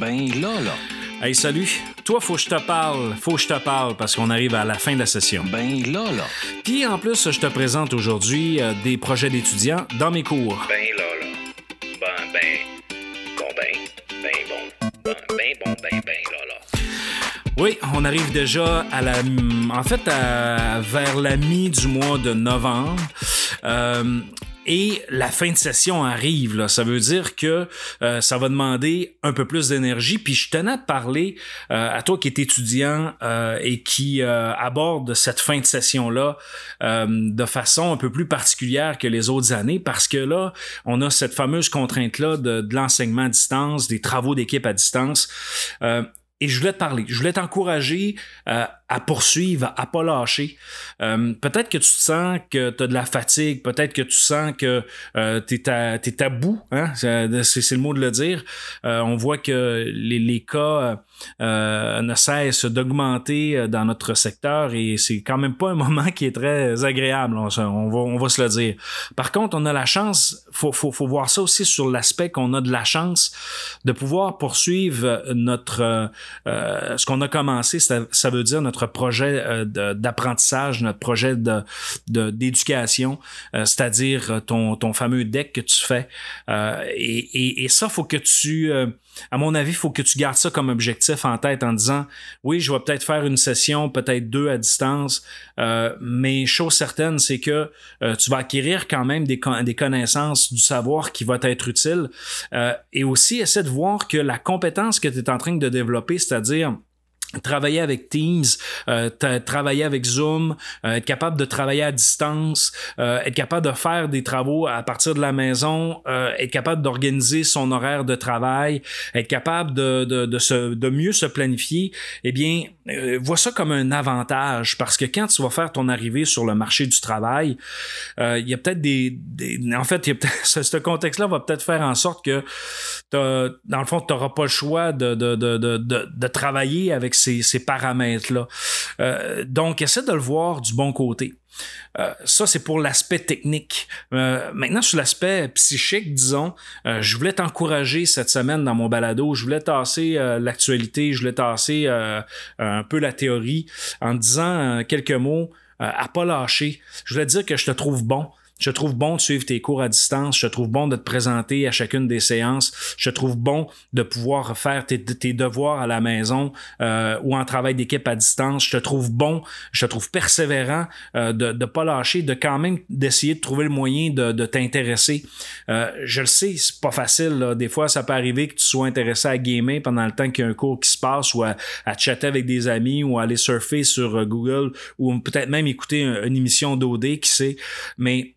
Ben là, là. Hey, salut. Toi, faut que je te parle. Faut que je te parle parce qu'on arrive à la fin de la session. Ben là, là. Puis en plus, je te présente aujourd'hui euh, des projets d'étudiants dans mes cours. Ben là, là. Ben, ben. Bon, ben. Ben bon. Ben, ben bon, ben, ben là, là. Oui, on arrive déjà à la, en fait, à- vers la mi du mois de novembre. Euh, et la fin de session arrive, là. Ça veut dire que euh, ça va demander un peu plus d'énergie. Puis je tenais à te parler euh, à toi qui es étudiant euh, et qui euh, aborde cette fin de session-là euh, de façon un peu plus particulière que les autres années parce que là, on a cette fameuse contrainte-là de, de l'enseignement à distance, des travaux d'équipe à distance. Euh, et je voulais te parler, je voulais t'encourager euh, à poursuivre, à pas lâcher. Euh, peut-être que tu te sens que tu as de la fatigue, peut-être que tu sens que euh, tu es, à bout, hein? c'est le mot de le dire. Euh, on voit que les, les cas euh, ne cessent d'augmenter euh, dans notre secteur et c'est quand même pas un moment qui est très agréable, on, on va, on va se le dire. Par contre, on a la chance, faut, faut, faut voir ça aussi sur l'aspect qu'on a de la chance de pouvoir poursuivre notre euh, ce qu'on a commencé, ça, ça veut dire notre projet euh, d'apprentissage, notre projet d'éducation, euh, c'est-à-dire euh, ton, ton fameux deck que tu fais. Et, et, et ça, faut que tu, à mon avis, faut que tu gardes ça comme objectif en tête en disant, oui, je vais peut-être faire une session, peut-être deux à distance, mais chose certaine, c'est que tu vas acquérir quand même des, des connaissances, du savoir qui va t'être utile. Et aussi, essaie de voir que la compétence que tu es en train de développer, c'est-à-dire travailler avec Teams, euh, tra- travailler avec Zoom, euh, être capable de travailler à distance, euh, être capable de faire des travaux à partir de la maison, euh, être capable d'organiser son horaire de travail, être capable de, de, de, se, de mieux se planifier, eh bien, euh, vois ça comme un avantage parce que quand tu vas faire ton arrivée sur le marché du travail, euh, il y a peut-être des, des- En fait, il ce, ce contexte-là va peut-être faire en sorte que dans le fond, tu n'auras pas le choix de, de, de, de, de travailler avec ces, paramètres-là. Euh, donc, essaie de le voir du bon côté. Euh, ça, c'est pour l'aspect technique. Euh, maintenant, sur l'aspect psychique, disons, je voulais t'encourager cette semaine dans mon balado. Je voulais tasser l'actualité, je voulais tasser un peu la théorie en disant quelques mots à pas lâcher. Je voulais dire que je te trouve bon. Je trouve bon de suivre tes cours à distance. Je trouve bon de te présenter à chacune des séances. Je trouve bon de pouvoir faire tes, devoirs à la maison euh, ou en travail d'équipe à distance. Je trouve bon, je trouve persévérant euh, de ne pas lâcher, de quand même d'essayer de trouver le moyen de, t'intéresser. Euh, je le sais, c'est pas facile. Des fois, ça peut arriver que tu sois intéressé à gamer pendant le temps qu'il y a un cours qui se passe ou à, à chatter avec des amis ou à aller surfer sur euh, Google ou peut-être même écouter un- une émission d'OD, qui sait. Mais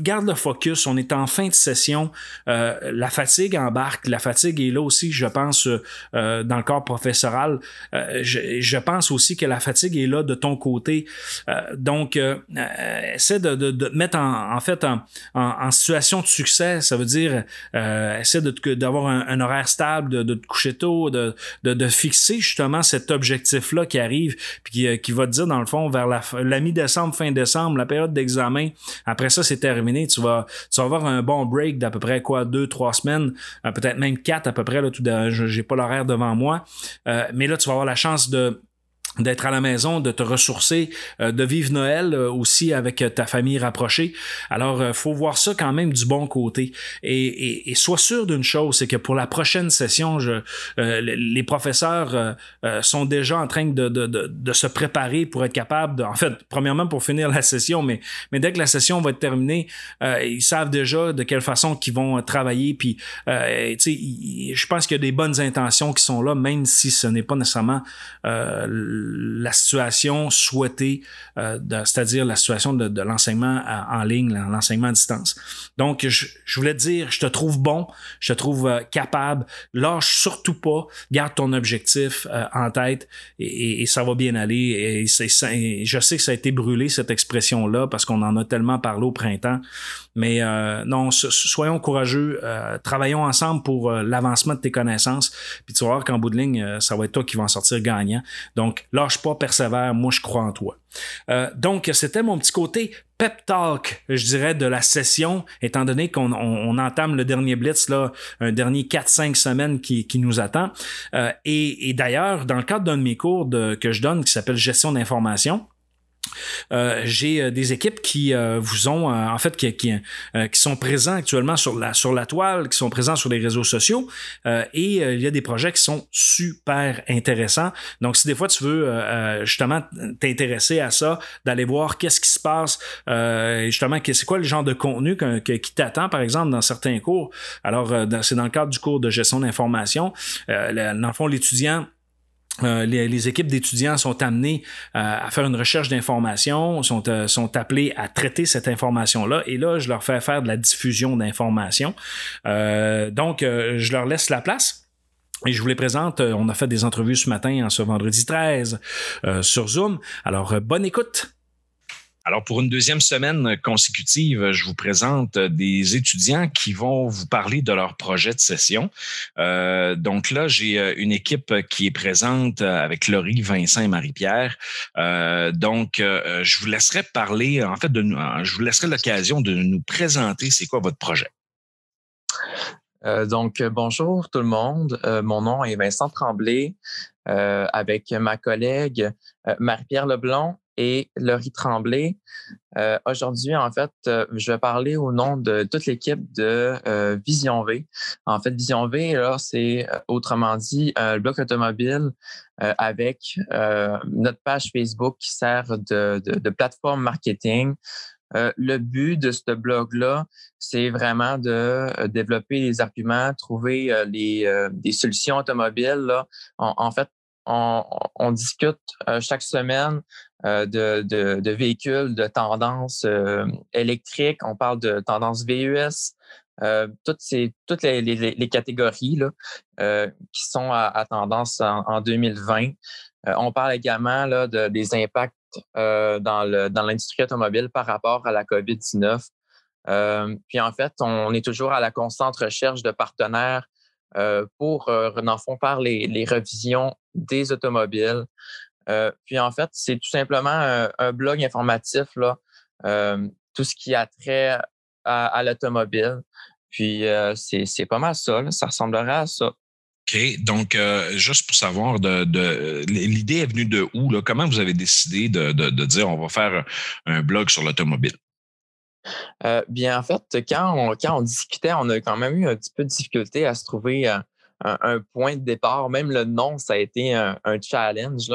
garde le focus. On est en fin de session. Euh, la fatigue embarque. La fatigue est là aussi, je pense, euh, euh, dans le corps professoral. Euh, je, je pense aussi que la fatigue est là de ton côté. Euh, donc, euh, euh, essaie de, de, de mettre en, en fait en, en, situation de succès. Ça veut dire euh, essaie d'avoir un, horaire stable, de, de te coucher tôt, de, de, fixer justement cet objectif-là qui arrive, puis qui, euh, qui va te dire, dans le fond, vers la, la mi-décembre, fin décembre, la période d'examen, après ça, c'est terminé. Tu vas, tu vas avoir un bon break d'à peu près quoi, deux, trois semaines, euh, peut-être même quatre à peu près. Là, tout j'ai pas l'horaire devant moi, Euh, mais là, tu vas avoir la chance de d'être à la maison, de te ressourcer, euh, de vivre Noël euh, aussi avec euh, ta famille rapprochée. Alors, faut voir ça quand même du bon côté. Et, et, et sois sûr d'une chose, c'est que pour la prochaine session, je, les professeurs sont déjà en train de, de, de, de se préparer pour être capables de, en fait, premièrement pour finir la session, mais, mais dès que la session va être terminée, ils savent déjà de quelle façon qu'ils vont travailler. Puis, tu sais, je pense qu'il y a des bonnes intentions qui sont là, même si ce n'est pas nécessairement la situation souhaitée, euh, c'est-à-dire la situation de, de l'enseignement en ligne, l'enseignement à distance. Donc, je, je voulais te dire, je te trouve bon, je te trouve euh, capable, lâche surtout pas, garde ton objectif euh, en tête et, et- ça va bien aller. Et, je sais que ça a été brûlé, cette expression-là, parce qu'on en a tellement parlé au printemps. Mais euh, non, so- soyons courageux, euh, travaillons ensemble pour l'avancement de tes connaissances. Puis tu vas voir qu'en bout de ligne, ça va être toi qui vas en sortir gagnant. Donc, lâche pas, persévère, moi je crois en toi. Euh, donc, c'était mon petit côté pep talk, je dirais, de la session, étant donné qu'on on, entame le dernier blitz, là, un dernier 4-5 semaines qui, nous attend. Euh, et, d'ailleurs, dans le cadre d'un de mes cours que je donne qui s'appelle Gestion d'information, euh, j'ai euh, des équipes qui euh, vous ont en fait qui, qui, qui, sont présents actuellement sur la sur la toile, qui sont présents sur les réseaux sociaux et il y a des projets qui sont super intéressants. Donc si des fois tu veux justement t'intéresser à ça, d'aller voir qu'est-ce qui se passe, justement c'est quoi le genre de contenu qui t'attend par exemple dans certains cours. Alors c'est dans le cadre du cours de gestion d'information. dans le fond l'étudiant euh, les, équipes d'étudiants sont amenées euh, à faire une recherche d'informations, sont, euh, sont appelés à traiter cette information-là, et là, je leur fais faire de la diffusion d'informations. donc, je leur laisse la place. Et je vous les présente. On a fait des entrevues ce matin, en ce vendredi 13, sur Zoom. Alors, bonne écoute. Alors, pour une deuxième semaine consécutive, je vous présente des étudiants qui vont vous parler de leur projet de session. Euh, donc là, j'ai euh, une équipe qui est présente avec Laurie, Vincent et Marie-Pierre. Euh, donc, je vous laisserai parler, en fait, de, je vous laisserai l'occasion de nous présenter c'est quoi votre projet. donc, bonjour tout le monde. mon nom est Vincent Tremblay. avec ma collègue Marie-Pierre Leblanc, et Laurie Tremblay. Euh, Aujourd'hui, en fait, euh, je vais parler au nom de toute l'équipe de euh, Vision V. En fait, Vision V, c'est euh, autrement dit un bloc automobile avec notre page Facebook qui sert de, de, de plateforme marketing. le but de ce blog-là, c'est vraiment de développer les arguments, trouver les, des solutions automobiles. Là. En, en fait, on, on, discute chaque semaine euh, de, de, de, véhicules de tendance euh, électrique. On parle de tendance VUS. Euh, toutes ces toutes les, les, les catégories là, euh, qui sont à, à tendance en, en 2020. Euh, on parle également là, de, des impacts dans le dans l'industrie automobile par rapport à la COVID-19. puis en fait, on est toujours à la constante recherche de partenaires pour, dans fond, faire les, les revisions des automobiles, euh, puis en fait, c'est tout simplement un, blog informatif, euh, tout ce qui a trait à, l'automobile. Puis euh, c'est pas mal ça, ça ressemblerait à ça. OK. Donc, juste pour savoir, de, l'idée est venue de où? Comment vous avez décidé de, de, de dire on va faire un blog sur l'automobile? Bien, en fait, quand on, discutait, on a quand même eu un petit peu de difficulté à se trouver un, point de départ. Même le nom, ça a été un, challenge.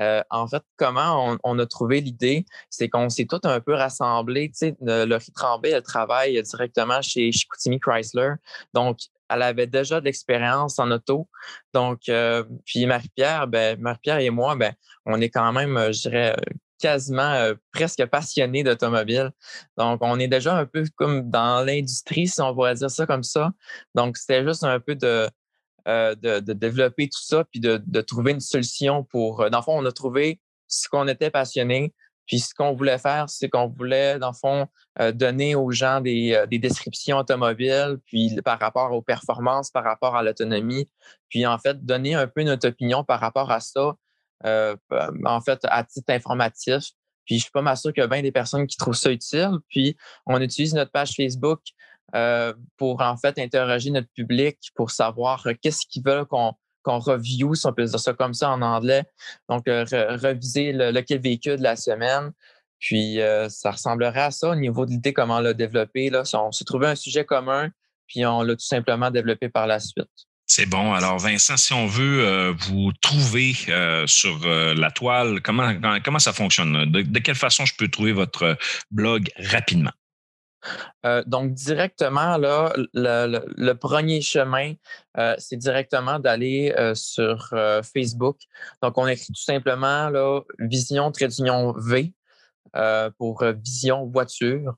Euh, en fait, comment on, a trouvé l'idée, c'est qu'on s'est tout un peu rassemblés. Tu sais, Laurie Tremblay, elle travaille directement chez Chicoutimi Chrysler. Donc, elle avait déjà de l'expérience en auto. Donc, euh, puis Marie-Pierre, ben, Marie-Pierre et moi, ben, on est quand même, je dirais, quasiment presque passionnés d'automobile. Donc, on est déjà un peu comme dans l'industrie, si on pourrait dire ça comme ça. Donc, c'était juste un peu de, de, développer tout ça, puis de, trouver une solution pour... Dans le fond, on a trouvé ce qu'on était passionné, puis ce qu'on voulait faire, c'est qu'on voulait, dans le fond, donner aux gens des, descriptions automobiles, puis par rapport aux performances, par rapport à l'autonomie, puis en fait, donner un peu notre opinion par rapport à ça, en fait, à titre informatif. Puis je suis pas mal sûr qu'il y a bien des personnes qui trouvent ça utile. Puis on utilise notre page Facebook euh, pour en fait interroger notre public pour savoir euh, qu'est-ce qu'ils veulent qu'on qu'on review, si on peut dire ça comme ça en anglais. Donc, euh, reviser le, lequel véhicule de la semaine. Puis, ça ressemblerait à ça au niveau de l'idée, comment le développer. Là. On s'est trouvé un sujet commun, puis on l'a tout simplement développé par la suite. C'est bon. Alors, Vincent, si on veut vous trouver sur la toile, comment, ça fonctionne? de, quelle façon je peux trouver votre blog rapidement? Euh, donc, directement, là, le, premier chemin, euh, c'est directement d'aller euh, sur Facebook. Donc, on écrit tout simplement là, Vision Trédunion V pour Vision Voiture.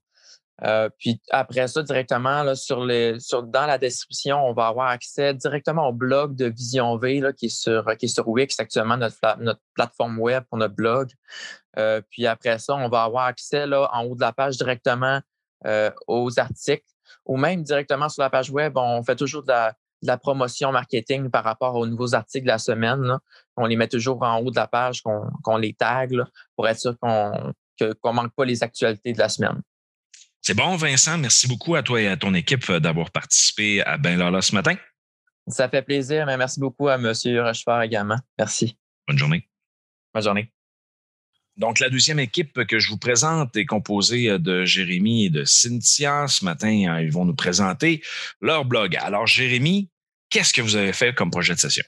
Puis après ça, directement, là, sur les, dans la description, on va avoir accès directement au blog de Vision V là, qui, est sur, qui est sur Wix, actuellement notre, notre plateforme web pour notre blog. puis après ça, on va avoir accès là, en haut de la page directement euh, aux articles ou même directement sur la page web, on fait toujours de la, promotion marketing par rapport aux nouveaux articles de la semaine. On les met toujours en haut de la page, qu'on les tag pour être sûr qu'on qu'on ne manque pas les actualités de la semaine. C'est bon, Vincent. Merci beaucoup à toi et à ton équipe d'avoir participé à Ben Lala ce matin. Ça fait plaisir, mais merci beaucoup à M. Rochefort également. Merci. Bonne journée. Bonne journée. Donc, la deuxième équipe que je vous présente est composée de Jérémy et de Cynthia. Ce matin, hein, ils vont nous présenter leur blog. Alors, Jérémy, qu'est-ce que vous avez fait comme projet de session?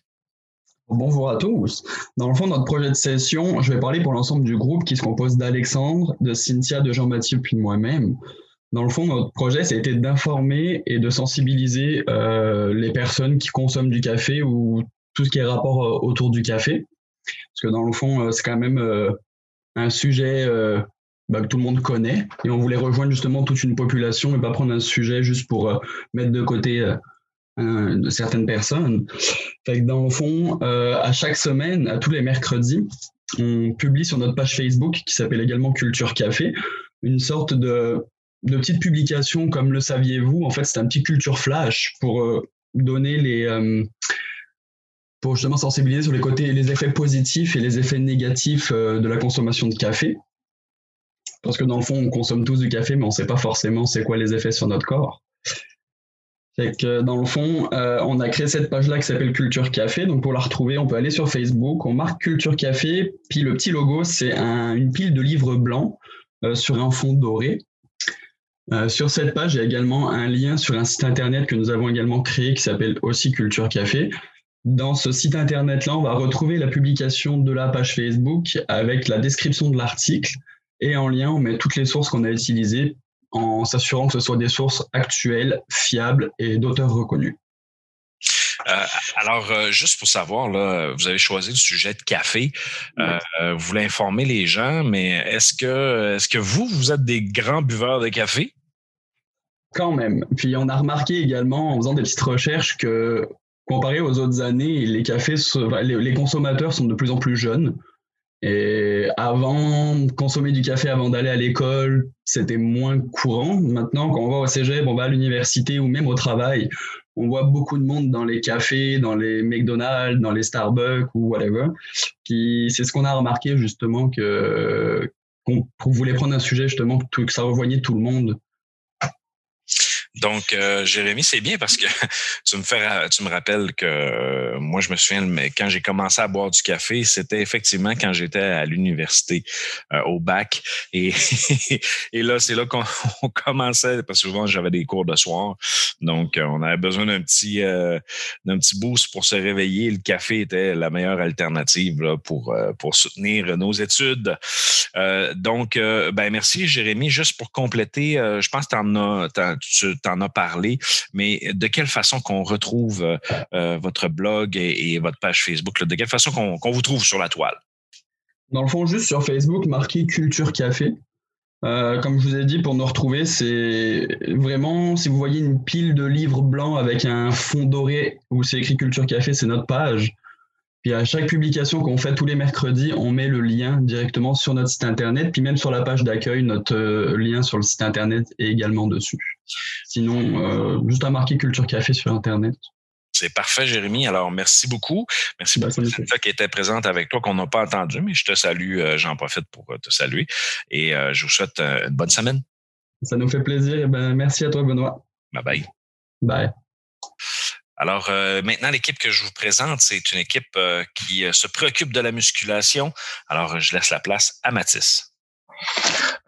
Bonjour à tous. Dans le fond, notre projet de session, je vais parler pour l'ensemble du groupe qui se compose d'Alexandre, de Cynthia, de Jean-Mathieu, puis de moi-même. Dans le fond, notre projet, ça a été d'informer et de sensibiliser euh, les personnes qui consomment du café ou tout ce qui est rapport euh, autour du café. Parce que dans le fond, euh, c'est quand même un sujet bah, que tout le monde connaît. Et on voulait rejoindre justement toute une population et pas prendre un sujet juste pour mettre de côté de certaines personnes. Dans le fond, à chaque semaine, à tous les mercredis, on publie sur notre page Facebook qui s'appelle également Culture Café une sorte de petites publications comme le saviez-vous. En fait, c'est un petit culture flash pour euh, donner les, euh, pour justement sensibiliser sur les côtés, les effets positifs et les effets négatifs euh, de la consommation de café. Parce que dans le fond, on consomme tous du café, mais on ne sait pas forcément c'est quoi les effets sur notre corps. Fait que dans le fond, on a créé cette page-là qui s'appelle Culture Café. Donc pour la retrouver, on peut aller sur Facebook, on marque Culture Café, puis le petit logo, c'est une pile de livres blancs sur un fond doré. Euh, sur cette page, il y a également un lien sur un site internet que nous avons également créé qui s'appelle aussi Culture Café. Dans ce site internet-là, on va retrouver la publication de la page Facebook avec la description de l'article et en lien, on met toutes les sources qu'on a utilisées en s'assurant que ce soit des sources actuelles, fiables et d'auteurs reconnus. Euh, alors, euh, juste pour savoir, là, vous avez choisi le sujet de café. Euh, vous voulez informer les gens, mais est-ce que, est-ce que vous, vous êtes des grands buveurs de café? Quand même. Puis on a remarqué également en faisant des petites recherches que comparé aux autres années, les cafés, les consommateurs sont de plus en plus jeunes. Et avant, consommer du café avant d'aller à l'école, c'était moins courant. Maintenant, quand on va au cégep, on va à l'université ou même au travail, on voit beaucoup de monde dans les cafés, dans les McDonald's, dans les Starbucks ou whatever. Puis c'est ce qu'on a remarqué justement que qu'on voulait prendre un sujet justement que ça rejoignait tout le monde donc, euh, Jérémy, c'est bien parce que tu me fais, tu me rappelles que euh, moi, je me souviens, mais quand j'ai commencé à boire du café, c'était effectivement quand j'étais à l'université, euh, au bac. Et, et là, c'est là qu'on commençait, parce que souvent, j'avais des cours de soir. Donc, on avait besoin d'un petit, d'un petit boost pour se réveiller. Le café était la meilleure alternative pour, pour soutenir nos études. donc, ben merci, Jérémy. Juste pour compléter, je pense que tu en as, en as parlé, mais de quelle façon qu'on retrouve euh, euh, votre blog et, votre page Facebook? de quelle façon qu'on vous trouve sur la toile? Dans le fond, juste sur Facebook, marqué Culture Café. Euh, comme je vous ai dit, pour nous retrouver, c'est vraiment, si vous voyez une pile de livres blancs avec un fond doré où c'est écrit Culture Café, c'est notre page. Puis à chaque publication qu'on fait tous les mercredis, on met le lien directement sur notre site internet. Puis même sur la page d'accueil, notre euh, lien sur le site internet est également dessus. Sinon, euh, juste à marquer Culture Café sur internet. C'est parfait, Jérémy. Alors, merci beaucoup. Merci bah, beaucoup à qui était présente avec toi, qu'on n'a pas entendu, mais je te salue. Euh, j'en profite pour te saluer. Et je vous souhaite une bonne semaine. Ça nous fait plaisir. Eh ben, merci à toi, Benoît. Bye bye. Bye. Alors euh, maintenant, l'équipe que je vous présente, c'est une équipe euh, qui euh, se préoccupe de la musculation. Alors, je laisse la place à Mathis.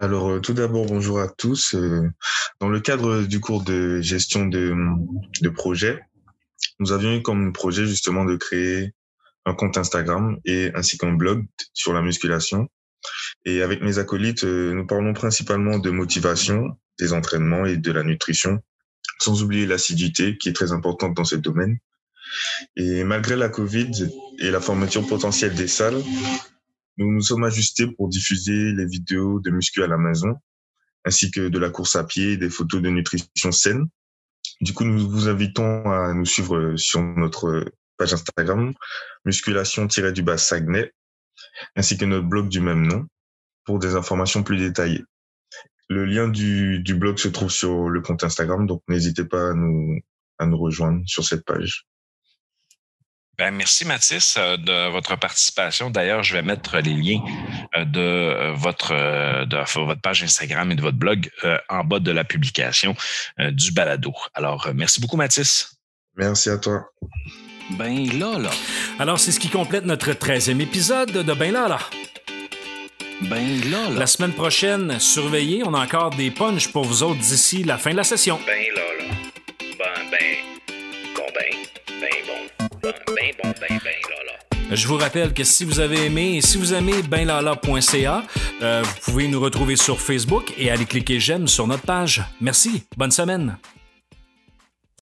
Alors, tout d'abord, bonjour à tous. Dans le cadre du cours de gestion de, de projet, nous avions eu comme projet justement de créer un compte Instagram et ainsi qu'un blog sur la musculation. Et avec mes acolytes, nous parlons principalement de motivation, des entraînements et de la nutrition sans oublier l'assiduité qui est très importante dans ce domaine. Et malgré la Covid et la fermeture potentielle des salles, nous nous sommes ajustés pour diffuser les vidéos de muscu à la maison, ainsi que de la course à pied et des photos de nutrition saine. Du coup, nous vous invitons à nous suivre sur notre page Instagram, musculation-du-bas Saguenay, ainsi que notre blog du même nom, pour des informations plus détaillées. Le lien du, du blog se trouve sur le compte Instagram, donc n'hésitez pas à nous, à nous rejoindre sur cette page. Ben, merci Mathis euh, de votre participation. D'ailleurs, je vais mettre les liens euh, de euh, votre de votre page Instagram et de votre blog en bas de la publication du balado. Alors, merci beaucoup Mathis. Merci à toi. Ben là là. Alors, c'est ce qui complète notre 13e épisode de Ben là là. Ben là là. La semaine prochaine, surveillez, on a encore des punchs pour vous autres d'ici la fin de la session. Ben là là. Ben ben. Bon ben. Ben bon. Ben ben bon ben ben là là. Je vous rappelle que si vous avez aimé et si vous aimez benlala.ca, euh, vous pouvez nous retrouver sur Facebook et aller cliquer j'aime sur notre page. Merci. Bonne semaine.